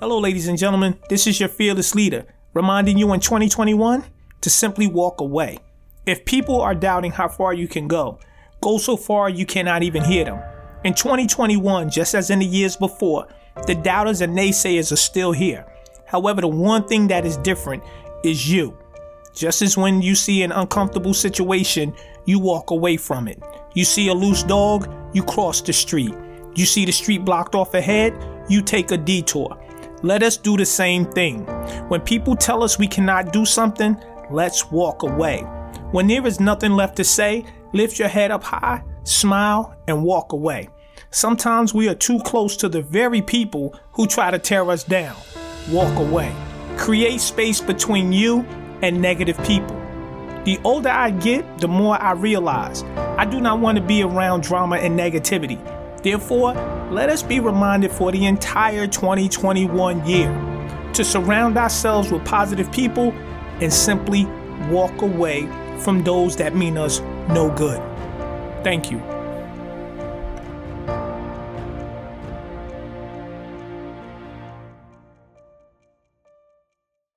Hello, ladies and gentlemen. This is your fearless leader, reminding you in 2021 to simply walk away. If people are doubting how far you can go, go so far you cannot even hear them. In 2021, just as in the years before, the doubters and naysayers are still here. However, the one thing that is different is you. Just as when you see an uncomfortable situation, you walk away from it. You see a loose dog, you cross the street. You see the street blocked off ahead, you take a detour. Let us do the same thing. When people tell us we cannot do something, let's walk away. When there is nothing left to say, lift your head up high, smile, and walk away. Sometimes we are too close to the very people who try to tear us down. Walk away. Create space between you and negative people. The older I get, the more I realize I do not want to be around drama and negativity. Therefore, let us be reminded for the entire 2021 year to surround ourselves with positive people and simply walk away from those that mean us no good. Thank you.